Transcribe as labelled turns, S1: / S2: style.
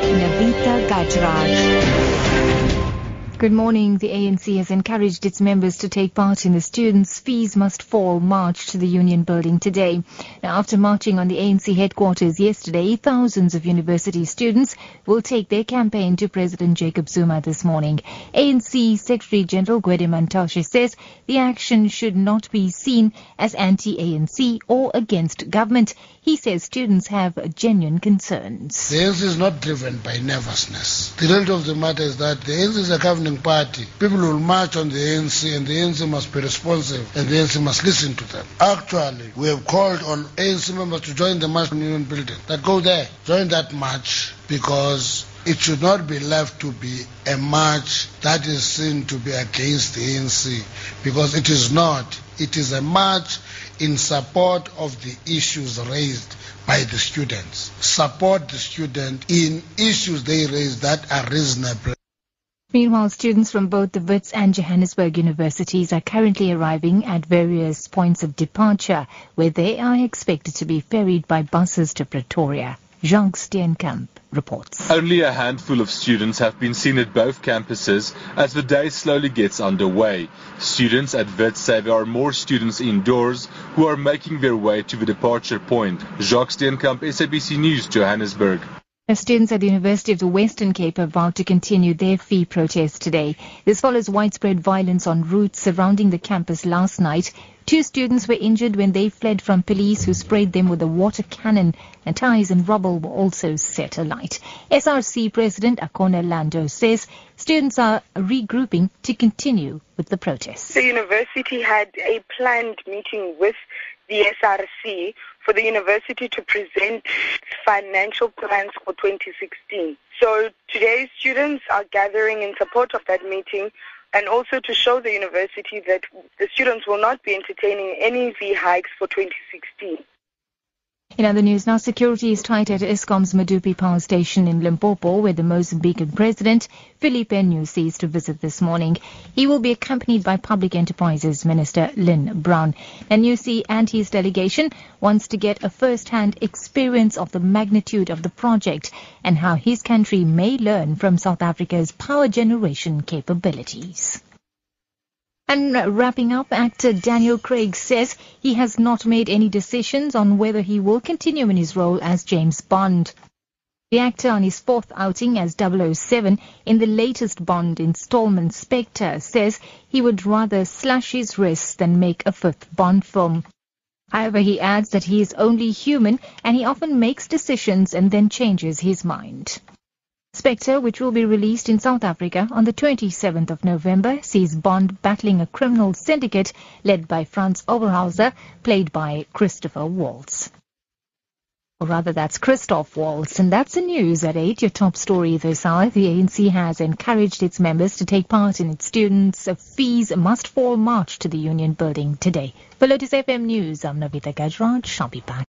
S1: with Navita Gajraj. Good morning. The ANC has encouraged its members to take part in the Students' Fees Must Fall march to the Union Building today. Now, after marching on the ANC headquarters yesterday, thousands of university students will take their campaign to President Jacob Zuma this morning. ANC Secretary General Gwede Mantashe says the action should not be seen as anti-ANC or against government. He says students have genuine concerns.
S2: The ANC is not driven by nervousness. The reality of the matter is that the ANC is a governing party. People will march on the ANC and the ANC must be responsive and the ANC must listen to them. Actually, we have called on ANC members to join the March Union building. That go there, join that march because it should not be left to be a march that is seen to be against the ANC because it is not. It is a march in support of the issues raised by the students. Support the student in issues they raise that are reasonable.
S1: Meanwhile, students from both the Wits and Johannesburg universities are currently arriving at various points of departure where they are expected to be ferried by buses to Pretoria. Jacques Steenkamp reports.
S3: Only a handful of students have been seen at both campuses as the day slowly gets underway. Students at Wits say there are more students indoors who are making their way to the departure point. Jacques Steenkamp, SABC News, Johannesburg.
S1: Students at the University of the Western Cape are about to continue their fee protest today. This follows widespread violence on routes surrounding the campus last night. Two students were injured when they fled from police who sprayed them with a water cannon and ties and rubble were also set alight. SRC President Akona Lando says students are regrouping to continue with the protest.
S4: The university had a planned meeting with the SRC for the university to present financial plans for 2016. So today students are gathering in support of that meeting and also to show the university that the students will not be entertaining any fee hikes for 2016.
S1: In other news now, security is tight at Eskom's Medupi power station in Limpopo, where the Mozambican president, Filipe Nyusi, is to visit this morning. He will be accompanied by Public Enterprises Minister Lynne Brown. Nyusi and his delegation wants to get a first-hand experience of the magnitude of the project and how his country may learn from South Africa's power generation capabilities. And wrapping up, actor Daniel Craig says he has not made any decisions on whether he will continue in his role as James Bond. The actor on his fourth outing as 007 in the latest Bond installment Spectre says he would rather slash his wrists than make a fifth Bond film. However, he adds that he is only human and he often makes decisions and then changes his mind. Spectre, which will be released in South Africa on the 27th of November, sees Bond battling a criminal syndicate led by Franz Oberhauser, played by Christopher Waltz. Or rather, that's Christoph Waltz, and that's the news at 8. Your top story this hour. The ANC has encouraged its members to take part in its students' fees must fall march to the Union Building today. For Lotus FM News, I'm Navita Gajraj. I'll be back.